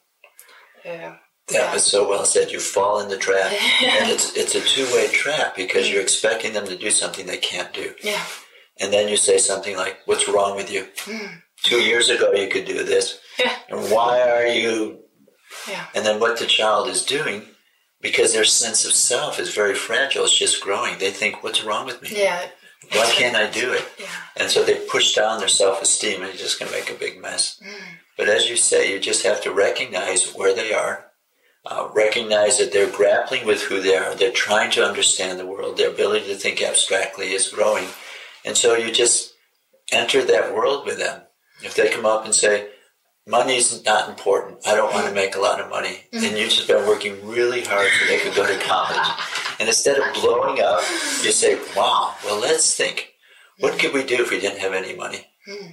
Uh, That was so well said. You fall in the trap, <laughs> and it's it's a two way trap because you're expecting them to do something they can't do, yeah, and then you say something like, "What's wrong with you? Two years ago you could do this, yeah, and why are you?" yeah, And then what the child is doing, because their sense of self is very fragile, it's just growing. They think, "What's wrong with me? yeah, Why can't I do it?" yeah, And so they push down their self esteem, and you're just going to make a big mess. But as you say, you just have to recognize where they are, uh, recognize that they're grappling with who they are, they're trying to understand the world, their ability to think abstractly is growing. And so you just enter that world with them. If they come up and say, Money's not important. I don't want to make a lot of money. Mm-hmm. And you've just been working really hard so they could go to college. And instead of blowing up, you say, Wow, well, let's think. What could we do if we didn't have any money? Hmm.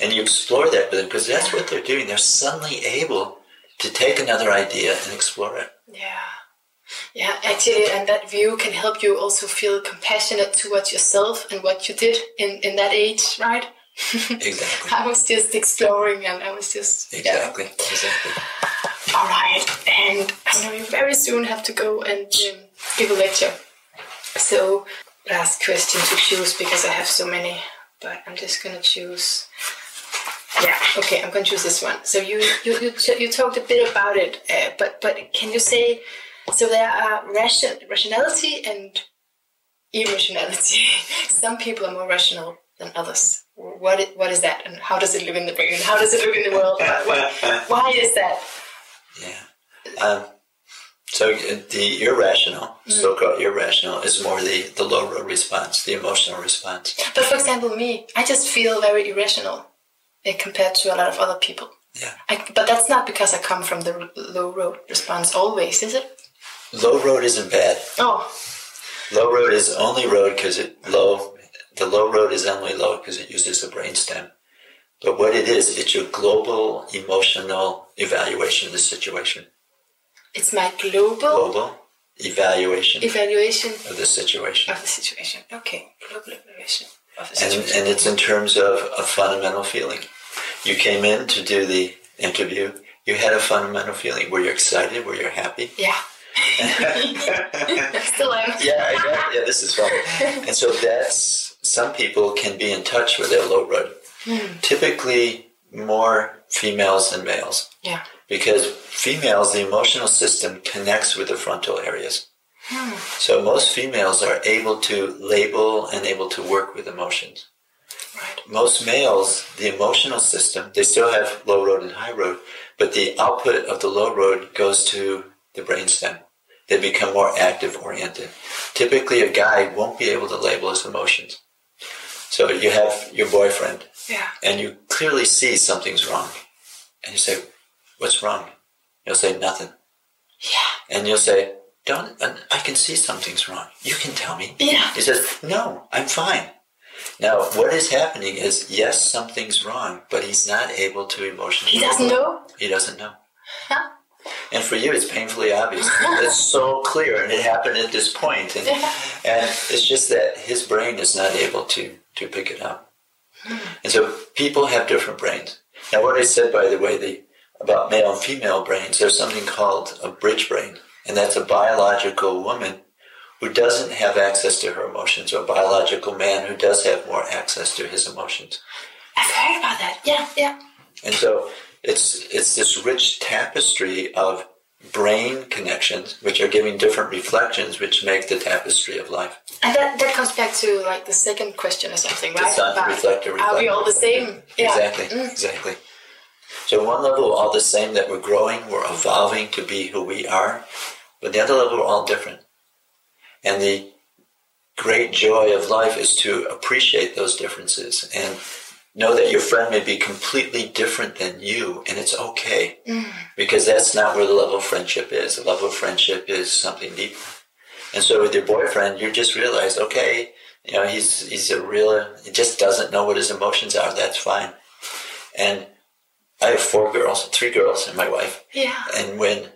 And you explore that with them because that's what they're doing. They're suddenly able to take another idea and explore it. yeah. Yeah, actually, and that view can help you also feel compassionate towards yourself and what you did in, in that age, right? Exactly. <laughs> I was just exploring and I was just. yeah. Exactly. Exactly. All right, and I know you very soon have to go and um, give a lecture. So, last question to choose because I have so many, but I'm just gonna choose. Yeah, okay, I'm gonna choose this one. So you you you, you talked a bit about it, uh, but but can you say so there are ration, rationality and irrationality. <laughs> Some people are more rational than others. What is, what is that, and how does it look in the brain? How does it look in the world? Why- is that? Yeah. Um, so uh, the irrational, so-called irrational, is more the, the low road response, the emotional response. But for example, me, I just feel very irrational uh, compared to a lot of other people. Yeah. I, but that's not because I come from the low road response always, is it? Low road isn't bad. Oh, Low road is only road because it low. The low road is only low because it uses the brainstem. But what it is, it's your global emotional evaluation of the situation. it's my global Global evaluation evaluation of the situation. of the situation. Okay, global evaluation of the situation. and and it's in terms of a fundamental feeling. You came in to do the interview. You had a fundamental feeling. Were you excited? Were you happy? yeah. <laughs> <laughs> Still am. Yeah, I know. yeah, this is fun. And so that's some people can be in touch with their low road. Hmm. Typically, more females than males Yeah. because females, the emotional system connects with the frontal areas. Hmm. So most females are able to label and able to work with emotions. Right. Most males, the emotional system, they still have low road and high road, but the output of the low road goes to the brainstem. They become more active oriented. Typically, a guy won't be able to label his emotions. So you have your boyfriend, Yeah. and you clearly see something's wrong. And you say, What's wrong? He'll say, Nothing. Yeah. And you'll say, Don't, I can see something's wrong. You can tell me. Yeah. He says, No, I'm fine. Now, what is happening is, yes, something's wrong, but he's not able to emotionally. He doesn't know. He doesn't know. Huh? And for you, it's painfully obvious. <laughs> it's so clear, and it happened at this point. And, and it's just that his brain is not able to, to pick it up. And so people have different brains. Now, what I said, by the way, the, about male and female brains, there's something called a bridge brain, and that's a biological woman who doesn't have access to her emotions, or a biological man who does have more access to his emotions. I've heard about that. Yeah, yeah. And so it's it's this rich tapestry of brain connections, which are giving different reflections, which make the tapestry of life. And that, that comes back to like the second question or something, right? Design, About reflector, Are we all the same? Yeah. Exactly, Mm. exactly. So one level we're all the same that we're growing, we're evolving to be who we are, but the other level we're all different. And the great joy of life is to appreciate those differences and know that your friend may be completely different than you, and it's okay mm. because that's not where the level of friendship is. The level of friendship is something deeper. And so with your boyfriend, you just realize, okay, you know, he's he's a real, he just doesn't know what his emotions are. That's fine. And I have four girls, three girls, and my wife. Yeah. And when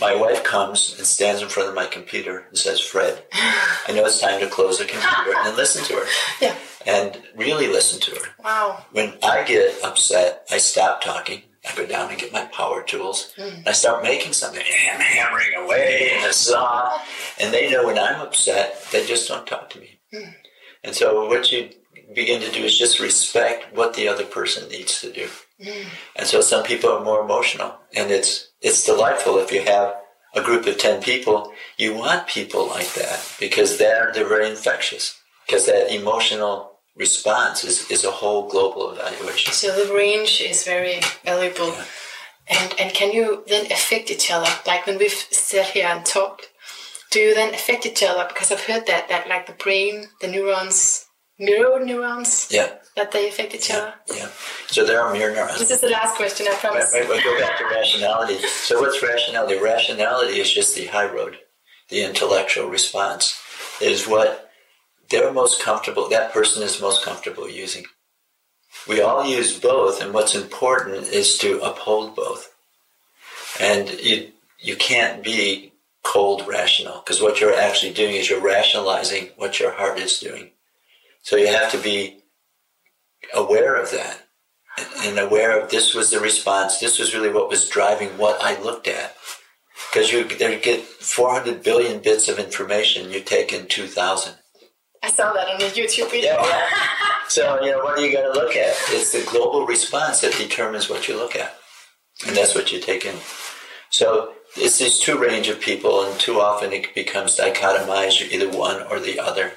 my wife comes and stands in front of my computer and says, Fred, I know it's time to close the computer and listen to her. <laughs> Yeah. And really listen to her. Wow. When I get upset, I stop talking. I go down and get my power tools. Hmm. And I start making something. I'm hammering away in a saw. And they know when I'm upset, they just don't talk to me. Hmm. And so what you begin to do is just respect what the other person needs to do. Hmm. And so some people are more emotional. And it's it's delightful if you have a group of 10 people, you want people like that because they're, they're very infectious. Because that emotional response is, is a whole global evaluation. So the range is very valuable. And and can you then affect each other? Like when we've sat here and talked, do you then affect each other? Because I've heard that that like the brain, the neurons mirror neurons Yeah, that they affect each other. yeah. So there are mirror neurons. This is the last question, I promise. right, we'll go back to rationality. So what's rationality? Rationality is just the high road, the intellectual response. It is what they're most comfortable, that person is most comfortable using. We all use both, and what's important is to uphold both. And you, you can't be cold rational, because what you're actually doing is you're rationalizing what your heart is doing. So you have to be aware of that and aware of this was the response. This was really what was driving what I looked at. Because you get 400 billion bits of information, you take in 2,000. I saw that on a YouTube video. Yeah. <laughs> So, you know, what are you going to look at? It's the global response that determines what you look at. And that's what you take in. So it's these two range of people, and too often it becomes dichotomized, you're either one or the other.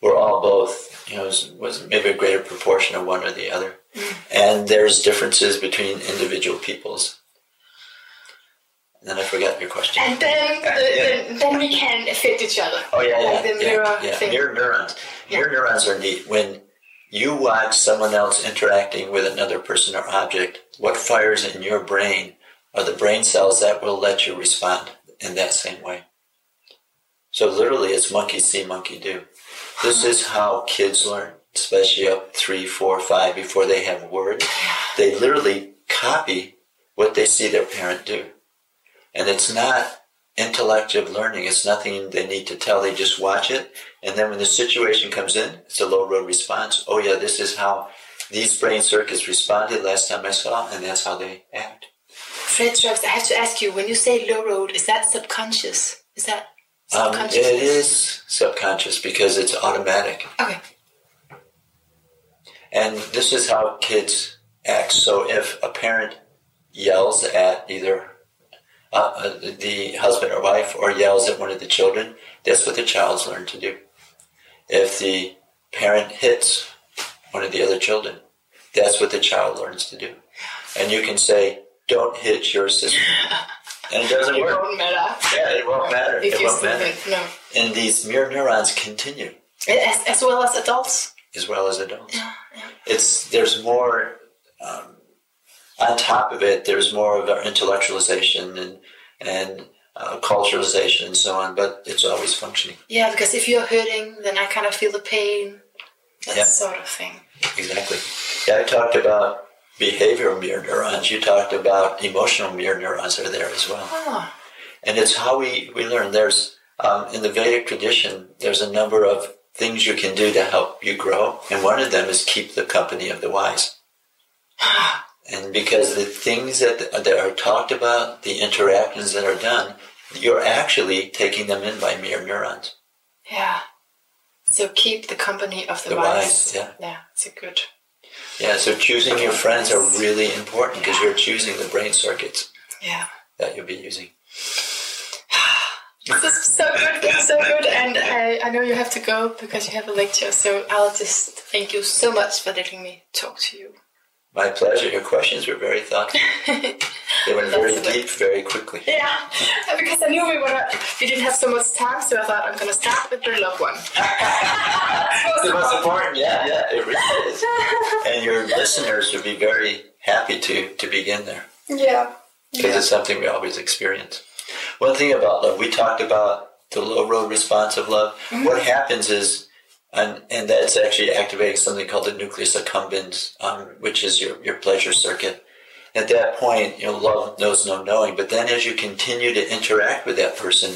We're all both, you know, was maybe a greater proportion of one or the other. And there's differences between individual peoples. And then I forgot your question. And then, uh, Yeah. then, then we can affect each other. Oh yeah, yeah, Like the yeah, mirror yeah. Mirror neurons. Mirror neurons are neat. When you watch someone else interacting with another person or object, what fires in your brain are the brain cells that will let you respond in that same way. So literally, it's monkey see, monkey do. This is how kids learn, especially up three, four, five, before they have words. They literally copy what they see their parent do. And it's not intellective learning. It's nothing they need to tell. They just watch it. And then when the situation comes in, it's a low road response. Oh yeah, this is how these brain circuits responded last time I saw, and that's how they act. Fred Travis, I have to ask you, when you say low road, is that subconscious? Is that Um, it is subconscious because it's automatic. Okay. And this is how kids act. So if a parent yells at either uh, uh, the husband or wife or yells at one of the children, that's what the child's learned to do. If the parent hits one of the other children, that's what the child learns to do. And you can say, don't hit your sister. <laughs> And it doesn't It work. won't matter. Yeah, it won't matter. If It you won't matter. no. And these mirror neurons continue As, as well as adults. as well as adults. Yeah, yeah. It's there's more um, on top of it. There's more of our intellectualization and and uh, culturalization and so on, but it's always functioning Yeah, because if you're hurting, then I kind of feel the pain. That Yeah. sort of thing. exactly. Yeah, I talked about behavioral mirror neurons. You talked about emotional mirror neurons are there as well. Oh. And it's how we, we learn. There's, um, in the Vedic tradition, there's a number of things you can do to help you grow. And one of them is keep the company of the wise. <sighs> and because the things that, that are talked about, the interactions that are done, you're actually taking them in by mirror neurons. Yeah. So keep the company of the, The wise. wise, yeah. Yeah, it's a good. Yeah, so choosing your friends are really important because you're choosing the brain circuits Yeah. that you'll be using. This is so good, this is so good, and I, I know you have to go because you have a lecture. So I'll just thank you so much for letting me talk to you. My pleasure. Your questions were very thoughtful. <laughs> They went very deep very quickly. Yeah, <laughs> because I knew we were we didn't have so much time, so I thought I'm gonna start with the loved one. <laughs> the most important, yeah, yeah, it really is. And your listeners would be very happy to, to begin there Yeah. because it's something we always experience. One thing about love, we talked about the low road response of love. Mm-hmm. What happens is, and, and that's actually activating something called the nucleus accumbens, um, which is your, your pleasure circuit. At that point, you know, love knows no knowing. But then as you continue to interact with that person,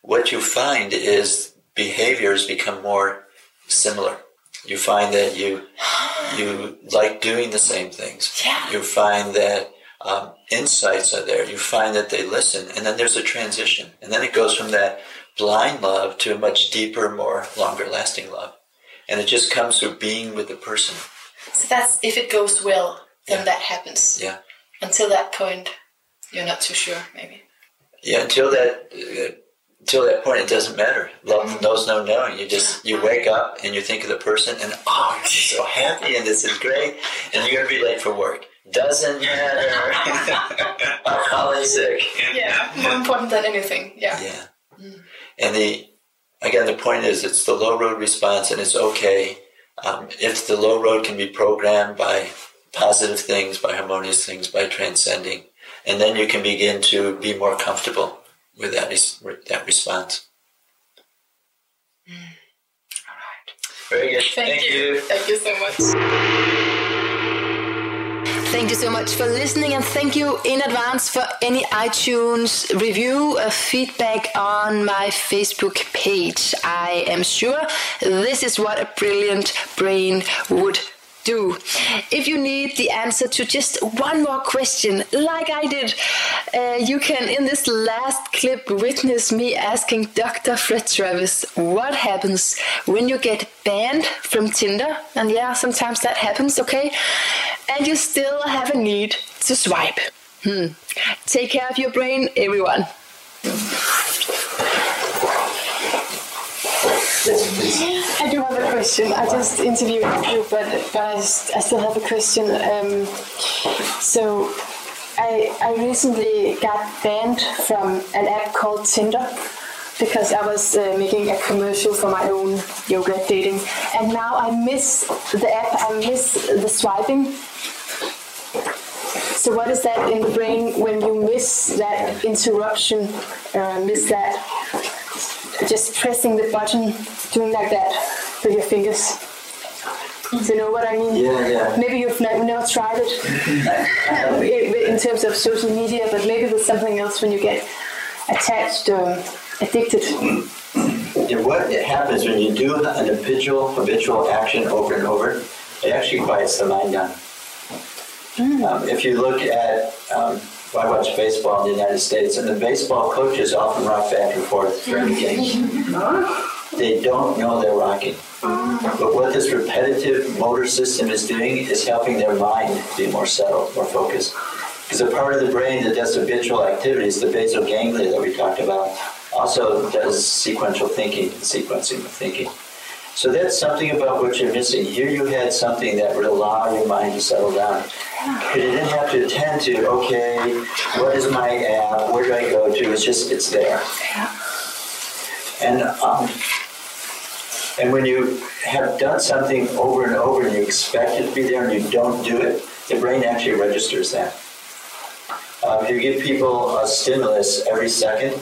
what you find is behaviors become more similar. You find that you you like doing the same things. Yeah. You find that um, insights are there. You find that they listen, and then there's a transition, and then it goes from that blind love to a much deeper, more longer lasting love, and it just comes through being with the person. So that's if it goes well, then Yeah. that happens. Yeah, Until that point, you're not too sure, maybe. yeah. Until that. Uh, until that point, it doesn't matter. Love knows no knowing. You just you wake up and you think of the person, and oh, you're so happy, and this is great, and you're gonna be late for work. Doesn't matter. <laughs> I'm calling sick. Yeah. More important than anything. Yeah. Yeah. And the again, the point is, it's the low road response, and it's okay um, if the low road can be programmed by positive things, by harmonious things, by transcending, and then you can begin to be more comfortable with that res- that response. <sighs> All right. Very good. Thank, you. Thank you so much. Thank you so much for listening, and thank you in advance for any iTunes review, uh, feedback on my Facebook page. I am sure this is what a brilliant brain would do. If you need the answer to just one more question, like I did, uh, you can, in this last clip, witness me asking Dr. Fred Travis what happens when you get banned from Tinder. And yeah, sometimes that happens, okay? And you still have a need to swipe. Hmm. Take care of your brain, everyone. I do have a question. I just interviewed you, but, but I still have a question. Um, so, I, I recently got banned from an app called Tinder because I was uh, making a commercial for my own yoga dating, and now I miss the app. I miss the swiping. So, what is that in the brain when you miss that interruption? Uh, miss that just pressing the button, doing like that with your fingers. Do you know what I mean? Yeah, yeah. Maybe you've ne- never tried it <laughs> in terms of social media, but maybe with something else when you get attached or addicted. Yeah, what happens when you do an habitual habitual action over and over, it actually quiets the mind down. Um, if you look at, um, I watch baseball in the United States, and the baseball coaches often rock back and forth during the games. They don't know they're rocking. But what this repetitive motor system is doing is helping their mind be more settled, more focused. Because a part of the brain that does habitual activities, the basal ganglia that we talked about, also does sequential thinking, sequencing of thinking. So that's something about what you're missing. Here you had something that would allow your mind to settle down. But you didn't have to attend to, okay, what is my app? Where do I go to? It's just, it's there. And um, and when you have done something over and over and you expect it to be there and you don't do it, the brain actually registers that. Um, if you give people a stimulus every second,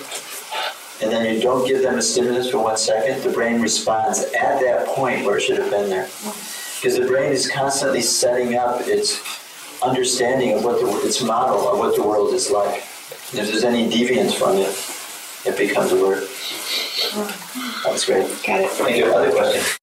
and then you don't give them a stimulus for one second, the brain responds at that point where it should have been there. Because the brain is constantly setting up its understanding of what the, its model of what the world is like. And if there's any deviance from it, it becomes a word. That's great. Got it. Thank you. Other question?